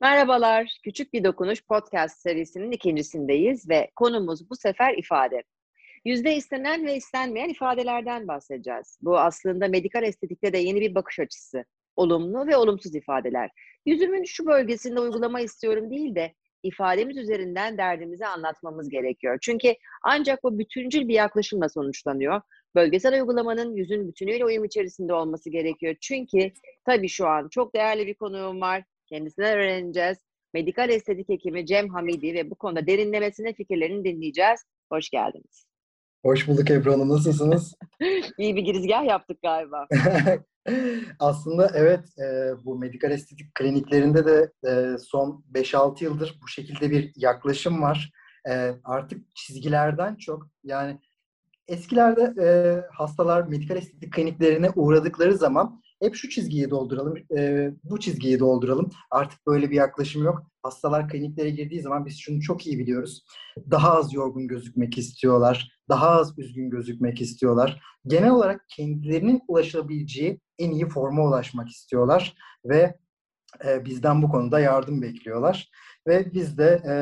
Merhabalar, Küçük Bir Dokunuş podcast serisinin ikincisindeyiz ve konumuz bu sefer ifade. Yüzde istenen ve istenmeyen ifadelerden bahsedeceğiz. Bu aslında medikal estetikte de yeni bir bakış açısı. Olumlu ve olumsuz ifadeler. Yüzümün şu bölgesinde uygulama istiyorum değil de ifademiz üzerinden derdimizi anlatmamız gerekiyor. Çünkü ancak bu bütüncül bir yaklaşımla sonuçlanıyor. Bölgesel uygulamanın yüzün bütünüyle uyum içerisinde olması gerekiyor. Çünkü tabii şu an çok değerli bir konuğum var. Kendisinden öğreneceğiz. Medikal estetik hekimi Cem Hamidi ve bu konuda derinlemesine fikirlerini dinleyeceğiz. Hoş geldiniz. Hoş bulduk Ebru Hanım. Nasılsınız? İyi bir girizgah yaptık galiba. Aslında evet e, bu medikal estetik kliniklerinde de e, son 5-6 yıldır bu şekilde bir yaklaşım var. E, artık çizgilerden çok yani eskilerde e, hastalar medikal estetik kliniklerine uğradıkları zaman hep şu çizgiyi dolduralım, e, bu çizgiyi dolduralım. Artık böyle bir yaklaşım yok. Hastalar kliniklere girdiği zaman biz şunu çok iyi biliyoruz. Daha az yorgun gözükmek istiyorlar, daha az üzgün gözükmek istiyorlar. Genel olarak kendilerinin ulaşabileceği en iyi forma ulaşmak istiyorlar ve e, bizden bu konuda yardım bekliyorlar. Ve biz de e,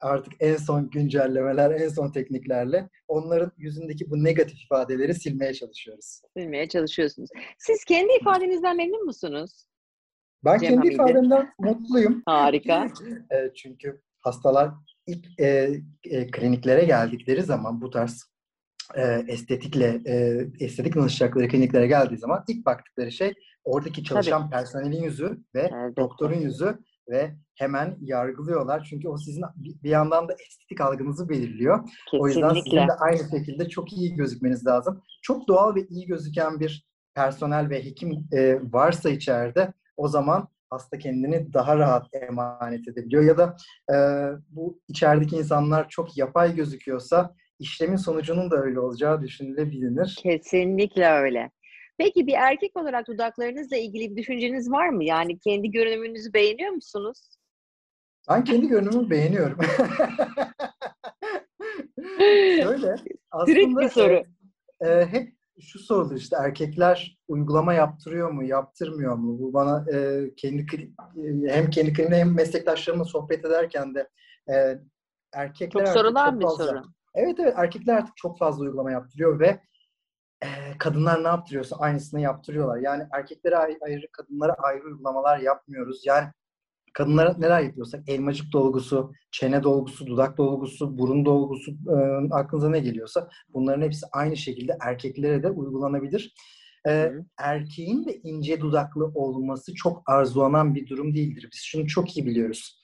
artık en son güncellemeler, en son tekniklerle onların yüzündeki bu negatif ifadeleri silmeye çalışıyoruz. Silmeye çalışıyorsunuz. Siz kendi ifadenizden memnun musunuz? Ben Cem kendi Hamidi. ifademden mutluyum. Harika. E, çünkü hastalar ilk e, e, kliniklere geldikleri zaman bu tarz e, estetikle e, estetik danışacakları kliniklere geldiği zaman ilk baktıkları şey oradaki çalışan Tabii. personelin yüzü ve evet. doktorun yüzü ve hemen yargılıyorlar. Çünkü o sizin bir yandan da estetik algınızı belirliyor. Kesinlikle. O yüzden sizin de aynı şekilde çok iyi gözükmeniz lazım. Çok doğal ve iyi gözüken bir personel ve hekim e, varsa içeride o zaman hasta kendini daha rahat emanet edebiliyor. Ya da e, bu içerideki insanlar çok yapay gözüküyorsa işlemin sonucunun da öyle olacağı düşünülebilir. Kesinlikle öyle. Peki bir erkek olarak dudaklarınızla ilgili bir düşünceniz var mı? Yani kendi görünümünüzü beğeniyor musunuz? Ben kendi görünümümü beğeniyorum. Şöyle aslında bir soru. E, e, hep şu sorulur işte erkekler uygulama yaptırıyor mu, yaptırmıyor mu? Bu bana e, kendi e, hem kendi kliniğimde hem meslektaşlarımla sohbet ederken de e, erkekler çok sorulan bir fazla, soru. Evet evet erkekler artık çok fazla uygulama yaptırıyor ve e, kadınlar ne yaptırıyorsa aynısını yaptırıyorlar. Yani erkeklere ayrı, kadınlara ayrı uygulamalar yapmıyoruz. Yani kadınlara neler yapıyorsak elmacık dolgusu, çene dolgusu, dudak dolgusu, burun dolgusu e, aklınıza ne geliyorsa bunların hepsi aynı şekilde erkeklere de uygulanabilir. E, erkeğin de ince dudaklı olması çok arzulanan bir durum değildir. Biz şunu çok iyi biliyoruz.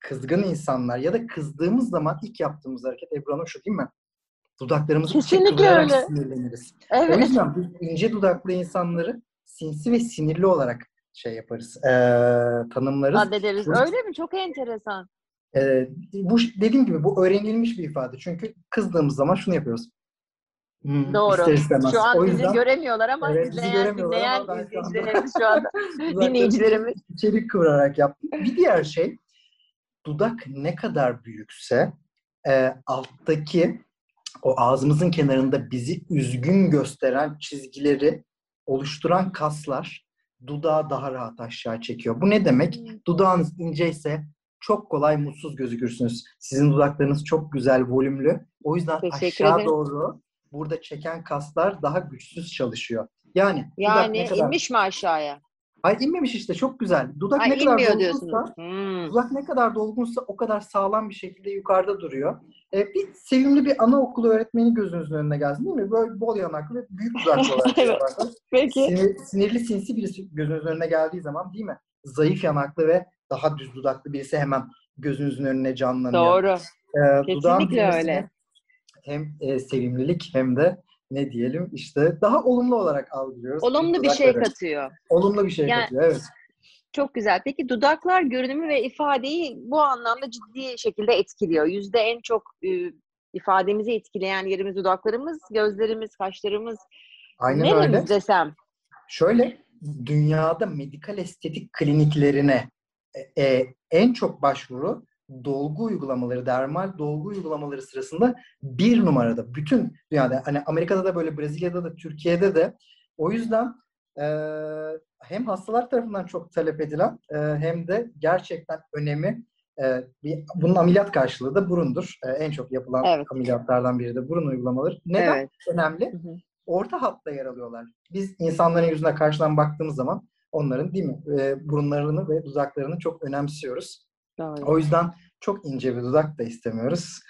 Kızgın insanlar ya da kızdığımız zaman ilk yaptığımız hareket Ebru Hanım şu değil mi? Dudaklarımızı Kesinlikle öyle. sinirleniriz. Evet. O yüzden bu ince dudaklı insanları sinsi ve sinirli olarak şey yaparız, e, tanımlarız. Addederiz. Bu, öyle mi? Çok enteresan. E, bu dediğim gibi bu öğrenilmiş bir ifade. Çünkü kızdığımız zaman şunu yapıyoruz. Hmm, Doğru. Şu an o yüzden, bizi göremiyorlar ama evet, izleyen, dinleyen izleyicilerimiz şu anda dinleyicilerimiz. İçerik kıvırarak yaptım. Bir diğer şey dudak ne kadar büyükse e, alttaki o ağzımızın kenarında bizi üzgün gösteren çizgileri oluşturan kaslar dudağı daha rahat aşağı çekiyor. Bu ne demek? Hmm. Dudağınız inceyse çok kolay mutsuz gözükürsünüz. Sizin dudaklarınız çok güzel, volümlü. O yüzden Teşekkür aşağı ederim. doğru burada çeken kaslar daha güçsüz çalışıyor. Yani yani kadar... inmiş mi aşağıya? Ay inmemiş işte çok güzel. Dudak Ay, ne kadar dolgunsa, hmm. dudak ne kadar dolgunsa o kadar sağlam bir şekilde yukarıda duruyor. Ee, bir sevimli bir anaokulu öğretmeni gözünüzün önüne gelsin değil mi? Böyle bol yanaklı ve büyük dudaklı olarak. evet. Peki. Sinir, sinirli sinsi birisi gözünüzün önüne geldiği zaman değil mi? Zayıf yanaklı ve daha düz dudaklı birisi hemen gözünüzün önüne canlanıyor. Doğru. Ee, Kesinlikle öyle. Hem e, sevimlilik hem de ne diyelim işte daha olumlu olarak algılıyoruz. Olumlu bir şey katıyor. Olumlu bir şey yani, katıyor evet. Çok güzel. Peki dudaklar görünümü ve ifadeyi bu anlamda ciddi şekilde etkiliyor. Yüzde en çok e, ifademizi etkileyen yerimiz dudaklarımız, gözlerimiz, kaşlarımız. Aynen Neremiz öyle. desem? Şöyle, dünyada medikal estetik kliniklerine e, e, en çok başvuru dolgu uygulamaları, dermal dolgu uygulamaları sırasında bir numarada. Bütün dünyada, hani Amerika'da da böyle, Brezilya'da da, Türkiye'de de. O yüzden e, hem hastalar tarafından çok talep edilen e, hem de gerçekten önemi e, bir, bunun ameliyat karşılığı da burundur. E, en çok yapılan Evet. ameliyatlardan biri de burun uygulamaları. Neden Evet. önemli? Hı hı. Orta hatta yer alıyorlar. Biz insanların yüzüne karşıdan baktığımız zaman onların değil mi e, burunlarını ve dudaklarını çok önemsiyoruz. Doğru. O yüzden çok ince bir dudak da istemiyoruz.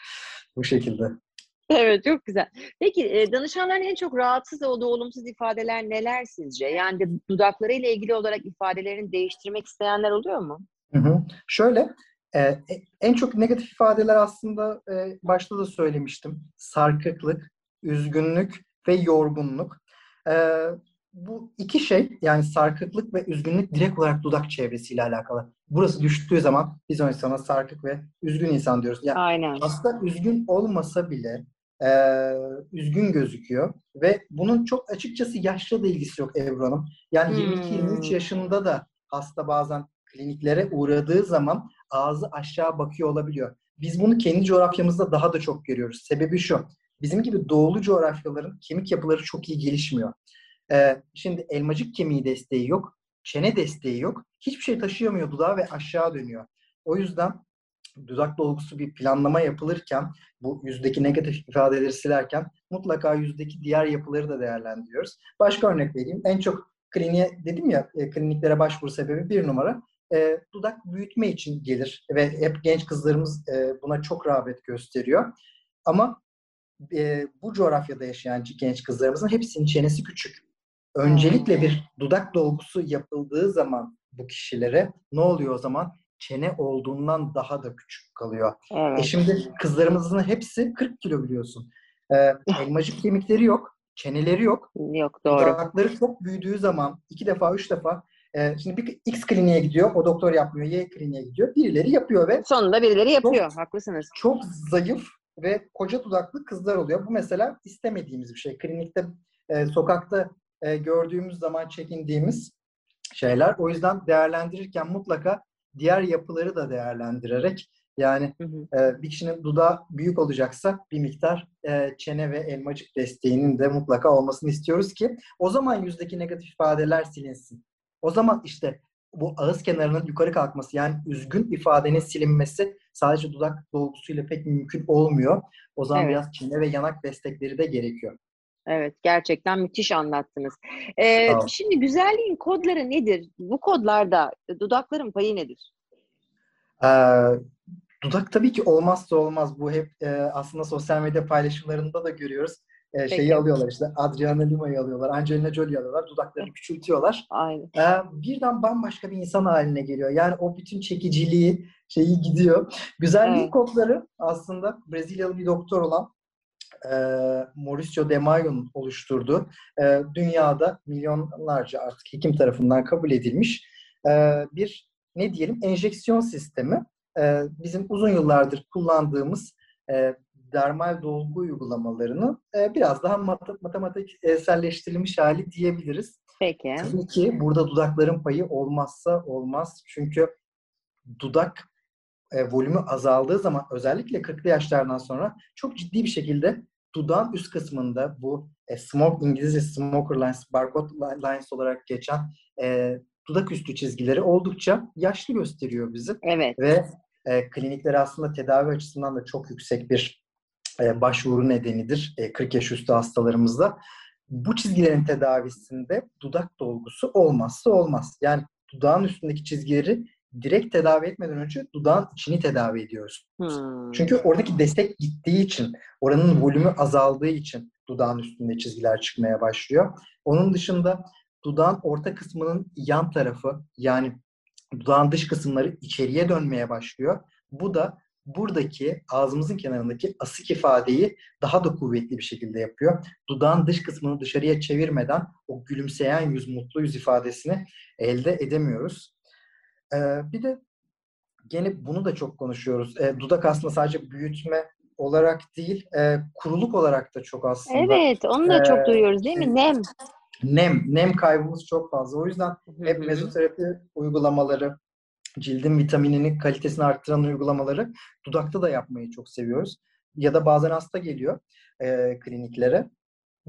Bu şekilde. Evet, çok güzel. Peki e, danışanların en çok rahatsız olduğu olumsuz ifadeler neler sizce? Yani de dudaklarıyla ilgili olarak ifadelerini değiştirmek isteyenler oluyor mu? Hı hı. Şöyle, e, e, en çok negatif ifadeler aslında e, başta da söylemiştim. Sarkıklık, üzgünlük ve yorgunluk. E, bu iki şey yani sarkıklık ve üzgünlük direkt olarak dudak çevresiyle alakalı. Burası düştüğü zaman biz o insana sarkık ve üzgün insan diyoruz. Yani Aynen. hasta üzgün olmasa bile e, üzgün gözüküyor ve bunun çok açıkçası yaşla da ilgisi yok Ebru Hanım. Yani Hmm. 22-23 yaşında da hasta bazen kliniklere uğradığı zaman ağzı aşağı bakıyor olabiliyor. Biz bunu kendi coğrafyamızda daha da çok görüyoruz. Sebebi şu. Bizim gibi doğulu coğrafyaların kemik yapıları çok iyi gelişmiyor. Ee, şimdi elmacık kemiği desteği yok, çene desteği yok. Hiçbir şey taşıyamıyor dudağı ve aşağı dönüyor. O yüzden dudak dolgusu bir planlama yapılırken bu yüzdeki negatif ifadeleri silerken mutlaka yüzdeki diğer yapıları da değerlendiriyoruz. Başka örnek vereyim. En çok kliniğe dedim ya e, kliniklere başvuru sebebi bir numara. E, dudak büyütme için gelir ve hep genç kızlarımız e, buna çok rağbet gösteriyor. Ama e, bu coğrafyada yaşayan genç kızlarımızın hepsinin çenesi küçük. Öncelikle bir dudak dolgusu yapıldığı zaman bu kişilere ne oluyor o zaman? Çene olduğundan daha da küçük kalıyor. E Evet. şimdi kızlarımızın hepsi 40 kilo biliyorsun. E, elmacık kemikleri yok, çeneleri yok. Yok doğru. Dudakları çok büyüdüğü zaman iki defa, üç defa e, şimdi bir X kliniğe gidiyor, o doktor yapmıyor, Y kliniğe gidiyor. Birileri yapıyor ve Sonunda birileri yapıyor. Haklısınız. çok zayıf ve koca dudaklı kızlar oluyor. Bu mesela istemediğimiz bir şey. Klinikte, e, sokakta e, gördüğümüz zaman çekindiğimiz şeyler. O yüzden değerlendirirken mutlaka diğer yapıları da değerlendirerek yani Hı hı. e, bir kişinin dudağı büyük olacaksa bir miktar e, çene ve elmacık desteğinin de mutlaka olmasını istiyoruz ki o zaman yüzdeki negatif ifadeler silinsin. O zaman işte bu ağız kenarının yukarı kalkması yani üzgün ifadenin silinmesi sadece dudak dolgusuyla pek mümkün olmuyor. O zaman Evet. biraz çene ve yanak destekleri de gerekiyor. Evet, gerçekten müthiş anlattınız. Ee, ol. şimdi güzelliğin kodları nedir? Bu kodlarda dudakların payı nedir? Ee, dudak tabii ki olmazsa olmaz. Bu hep e, aslında sosyal medya paylaşımlarında da görüyoruz. E, Peki. şeyi alıyorlar işte Adriana Lima'yı alıyorlar, Angelina Jolie'yi alıyorlar, dudaklarını küçültüyorlar. Aynı. Ee, birden bambaşka bir insan haline geliyor. Yani o bütün çekiciliği şeyi gidiyor. Güzelliği Evet. kodları aslında Brezilyalı bir doktor olan e, Mauricio de Mayo'nun oluşturduğu e, dünyada milyonlarca artık hekim tarafından kabul edilmiş e, bir ne diyelim enjeksiyon sistemi. E, bizim uzun yıllardır kullandığımız e, dermal dolgu uygulamalarını e, biraz daha mat- matematikselleştirilmiş hali diyebiliriz. Peki. Tabii ki burada dudakların payı olmazsa olmaz. Çünkü dudak e, volümü azaldığı zaman özellikle 40'lı yaşlardan sonra çok ciddi bir şekilde dudağın üst kısmında bu e, smoke İngilizce smoker lines, barcode lines olarak geçen e, dudak üstü çizgileri oldukça yaşlı gösteriyor bizi Evet. ve e, klinikleri aslında tedavi açısından da çok yüksek bir e, başvuru nedenidir e, 40 yaş üstü hastalarımızda. Bu çizgilerin tedavisinde dudak dolgusu olmazsa olmaz. Yani dudağın üstündeki çizgileri direkt tedavi etmeden önce dudağın içini tedavi ediyoruz. Hmm. Çünkü oradaki destek gittiği için, oranın volümü azaldığı için dudağın üstünde çizgiler çıkmaya başlıyor. Onun dışında dudağın orta kısmının yan tarafı yani dudağın dış kısımları içeriye dönmeye başlıyor. Bu da buradaki ağzımızın kenarındaki asık ifadeyi daha da kuvvetli bir şekilde yapıyor. Dudağın dış kısmını dışarıya çevirmeden o gülümseyen yüz, mutlu yüz ifadesini elde edemiyoruz. Ee, bir de gene bunu da çok konuşuyoruz. E, dudak aslında sadece büyütme olarak değil, e, kuruluk olarak da çok aslında. Evet, onu da çok Ee, duyuyoruz değil mi? Nem. Nem, nem kaybımız çok fazla. O yüzden hep mezoterapi uygulamaları, cildin vitaminini, kalitesini arttıran uygulamaları dudakta da yapmayı çok seviyoruz. Ya da bazen hasta geliyor e, kliniklere.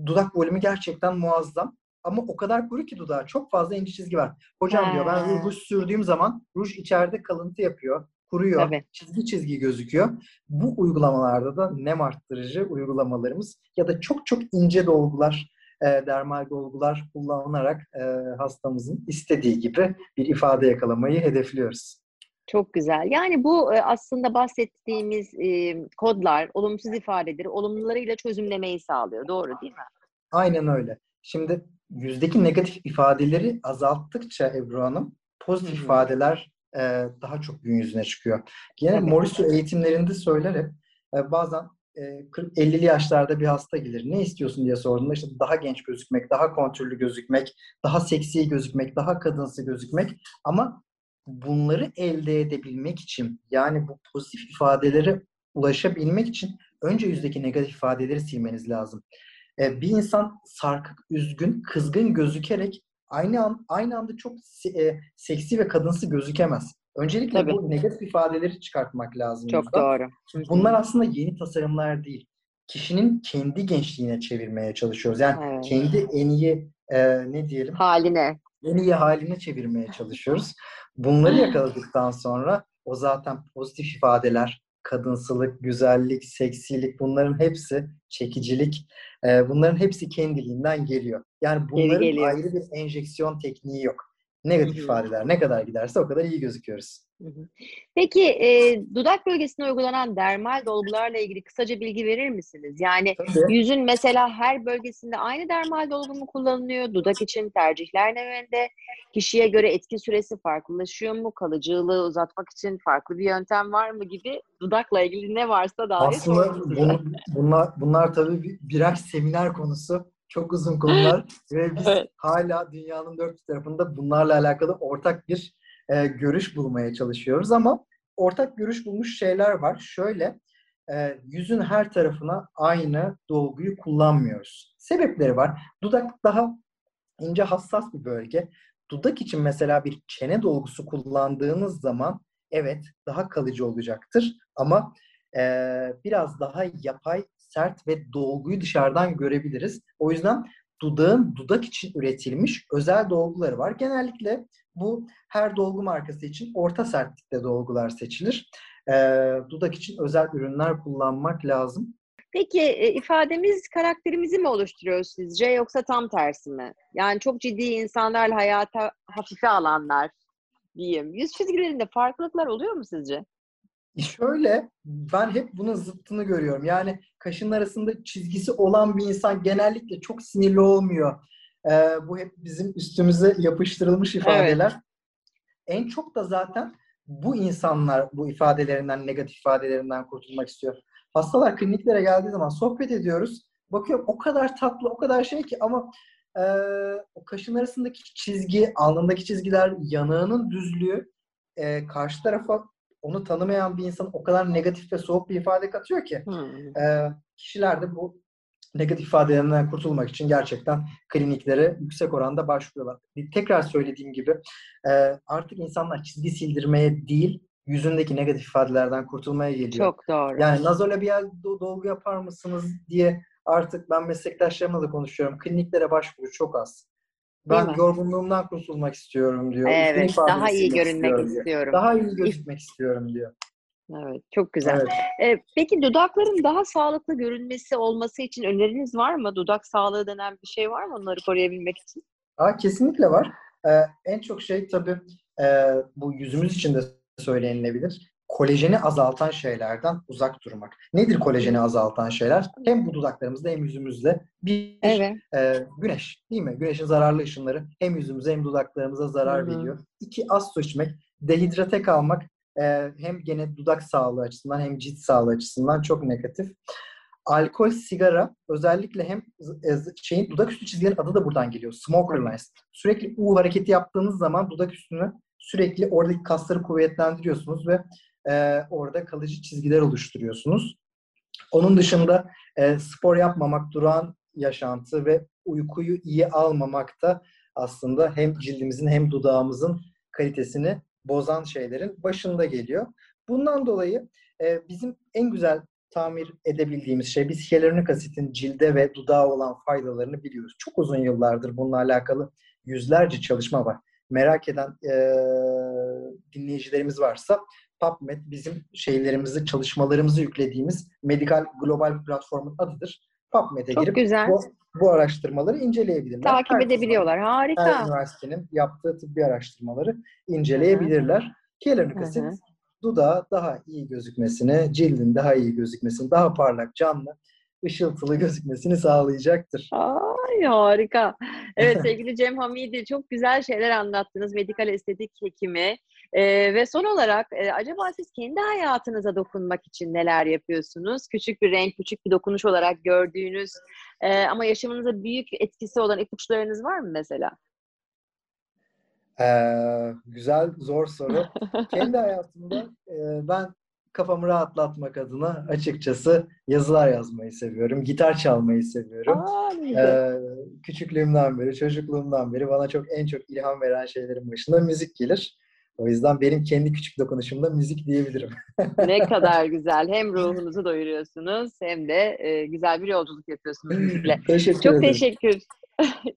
Dudak volümü gerçekten muazzam ama o kadar kuru ki dudağı. Çok fazla ince çizgi var. Hocam Ha. diyor ben ruj sürdüğüm zaman ruj içeride kalıntı yapıyor. Kuruyor. Tabii. Çizgi çizgi gözüküyor. Bu uygulamalarda da nem arttırıcı uygulamalarımız ya da çok çok ince dolgular, e, dermal dolgular kullanarak e, hastamızın istediği gibi bir ifade yakalamayı hedefliyoruz. Çok güzel. Yani bu e, aslında bahsettiğimiz e, kodlar olumsuz ifadeleri olumlularıyla çözümlemeyi sağlıyor. Doğru değil mi? Aynen öyle. Şimdi yüzdeki negatif ifadeleri azalttıkça Ebru Hanım pozitif Hı hı. ifadeler e, daha çok gün yüzüne çıkıyor. Yine Tabii. Morisu eğitimlerinde söyler hep e, bazen e, 40-50'li yaşlarda bir hasta gelir. Ne istiyorsun diye sorduğunda işte daha genç gözükmek, daha kontrollü gözükmek, daha seksi gözükmek, daha kadınsı gözükmek ama bunları elde edebilmek için yani bu pozitif ifadelere ulaşabilmek için önce yüzdeki negatif ifadeleri silmeniz lazım. E, bir insan sarkık, üzgün, kızgın gözükerek aynı an aynı anda çok e, seksi ve kadınsı gözükemez. Öncelikle Tabii. bu negatif ifadeleri çıkartmak lazım. Çok yüzden. doğru. Şimdi bunlar aslında yeni tasarımlar değil. Kişinin kendi gençliğine çevirmeye çalışıyoruz. Yani Evet. kendi en iyi e, ne diyelim Haline. en iyi haline çevirmeye çalışıyoruz. Bunları yakaladıktan sonra o zaten pozitif ifadeler, kadınsılık, güzellik, seksilik bunların hepsi, çekicilik e, bunların hepsi kendiliğinden geliyor. Yani bunların geliyor. ayrı bir enjeksiyon tekniği yok. Negatif Hı hı. ifadeler ne kadar giderse o kadar iyi gözüküyoruz. Hı hı. Peki e, dudak bölgesine uygulanan dermal dolgularla ilgili kısaca bilgi verir misiniz? Yani Tabii. yüzün mesela her bölgesinde aynı dermal dolgu mu kullanılıyor? Dudak için tercihler ne yönde? Kişiye göre etki süresi farklılaşıyor mu? Kalıcılığı uzatmak için farklı bir yöntem var mı gibi dudakla ilgili ne varsa dair Aslında bunu- bunlar, bunlar tabii bir- birer seminer konusu. Çok uzun konular ve biz Evet. hala dünyanın dört tarafında bunlarla alakalı ortak bir e, görüş bulmaya çalışıyoruz ama ortak görüş bulmuş şeyler var. Şöyle, e, yüzün her tarafına aynı dolguyu kullanmıyoruz. Sebepleri var. Dudak daha ince hassas bir bölge. Dudak için mesela bir çene dolgusu kullandığınız zaman evet daha kalıcı olacaktır ama e, biraz daha yapay, sert ve dolguyu dışarıdan görebiliriz. O yüzden dudağın dudak için üretilmiş özel dolguları var. Genellikle bu her dolgu markası için orta sertlikte dolgular seçilir. E, dudak için özel ürünler kullanmak lazım. Peki e, ifademiz karakterimizi mi oluşturuyor sizce yoksa tam tersi mi? Yani çok ciddi insanlarla hayata hafife alanlar diyeyim. Yüz çizgilerinde farklılıklar oluyor mu sizce? Şöyle, ben hep bunun zıttını görüyorum. Yani kaşın arasında çizgisi olan bir insan genellikle çok sinirli olmuyor. Ee, bu hep bizim üstümüze yapıştırılmış ifadeler. En çok da zaten bu insanlar bu ifadelerinden, negatif ifadelerinden kurtulmak istiyor. Hastalar kliniklere geldiği zaman sohbet ediyoruz. Bakıyorum o kadar tatlı, o kadar şey ki ama e, o kaşın arasındaki çizgi, alnındaki çizgiler, yanağının düzlüğü e, karşı tarafa onu tanımayan bir insan o kadar negatif ve soğuk bir ifade katıyor ki Hmm. e, kişiler de bu negatif ifadelerinden kurtulmak için gerçekten kliniklere yüksek oranda başvuruyorlar. Bir Tekrar söylediğim gibi e, artık insanlar çizgi sildirmeye değil yüzündeki negatif ifadelerden kurtulmaya geliyor. Çok doğru. Yani nazolabial do- dolgu yapar mısınız diye artık ben meslektaşlarımla da konuşuyorum. Kliniklere başvuru çok az. Ben mi? yorgunluğumdan kurtulmak istiyorum diyor. Evet, daha iyi görünmek istiyorum istiyorum. Daha iyi gözükmek istiyorum diyor. Evet, çok güzel. Evet. E, peki dudakların daha sağlıklı görünmesi olması için öneriniz var mı? Dudak sağlığı denen bir şey var mı onları koruyabilmek için? Aa, kesinlikle var. Ee, en çok şey tabii e, bu yüzümüz için de söylenilebilir. Kolajeni azaltan şeylerden uzak durmak. Nedir kolajeni azaltan şeyler? Hem bu dudaklarımızda hem yüzümüzde. Bir Evet. e, güneş değil mi? Güneşin zararlı ışınları hem yüzümüze hem dudaklarımıza zarar Hı hı. veriyor. İki az su içmek, dehidrate kalmak e, hem gene dudak sağlığı açısından hem cilt sağlığı açısından çok negatif. Alkol, sigara özellikle hem e, şeyin dudak üstü çizgilerin adı da buradan geliyor. Smoker lines. Sürekli U hareketi yaptığınız zaman dudak üstünü sürekli oradaki kasları kuvvetlendiriyorsunuz ve e, orada kalıcı çizgiler oluşturuyorsunuz. Onun dışında e, spor yapmamak, duran yaşantı ve uykuyu iyi almamak da aslında hem cildimizin hem dudağımızın kalitesini bozan şeylerin başında geliyor. Bundan dolayı e, bizim en güzel tamir edebildiğimiz şey. Biz hyaluronik asitin cilde ve dudağa olan faydalarını biliyoruz. Çok uzun yıllardır bununla alakalı yüzlerce çalışma var. Merak eden e, dinleyicilerimiz varsa PubMed bizim şeylerimizi, çalışmalarımızı yüklediğimiz medikal global platformun adıdır. PubMed'e Çok girip güzel. bu, bu araştırmaları inceleyebilirler. Takip Her edebiliyorlar. Her Harika. üniversitenin yaptığı tıbbi araştırmaları inceleyebilirler. Hyaluronik Hı hı. asit dudağa daha iyi gözükmesini, cildin daha iyi gözükmesini, daha parlak, canlı, ışıltılı gözükmesini sağlayacaktır. Ay harika. Evet sevgili Cem Hamidi çok güzel şeyler anlattınız. Medikal estetik hekimi. Ee, ve son olarak e, acaba siz kendi hayatınıza dokunmak için neler yapıyorsunuz? Küçük bir renk, küçük bir dokunuş olarak gördüğünüz e, ama yaşamınıza büyük etkisi olan ipuçlarınız var mı mesela? Ee, güzel, zor soru. Kendi hayatımda e, ben kafamı rahatlatmak adına açıkçası yazılar yazmayı seviyorum. Gitar çalmayı seviyorum. Aa. Ee, küçüklüğümden beri, çocukluğumdan beri bana çok en çok ilham veren şeylerin başında müzik gelir. O yüzden benim kendi küçük dokunuşumda müzik diyebilirim. Ne kadar güzel. Hem ruhunuzu doyuruyorsunuz hem de e, güzel bir yolculuk yapıyorsunuz müzikle. teşekkür Çok ederim. teşekkür.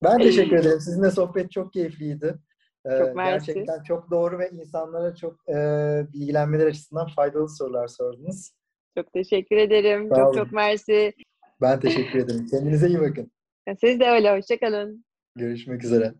Ben teşekkür ederim. Sizinle sohbet çok keyifliydi. Ee, Çok mersi. gerçekten çok doğru ve insanlara çok e, bilgilenmeler açısından faydalı sorular sordunuz. Çok teşekkür ederim. Sağ çok olun. çok mersi. Ben teşekkür ederim. Kendinize iyi bakın. Siz de öyle. Hoşçakalın. Görüşmek üzere.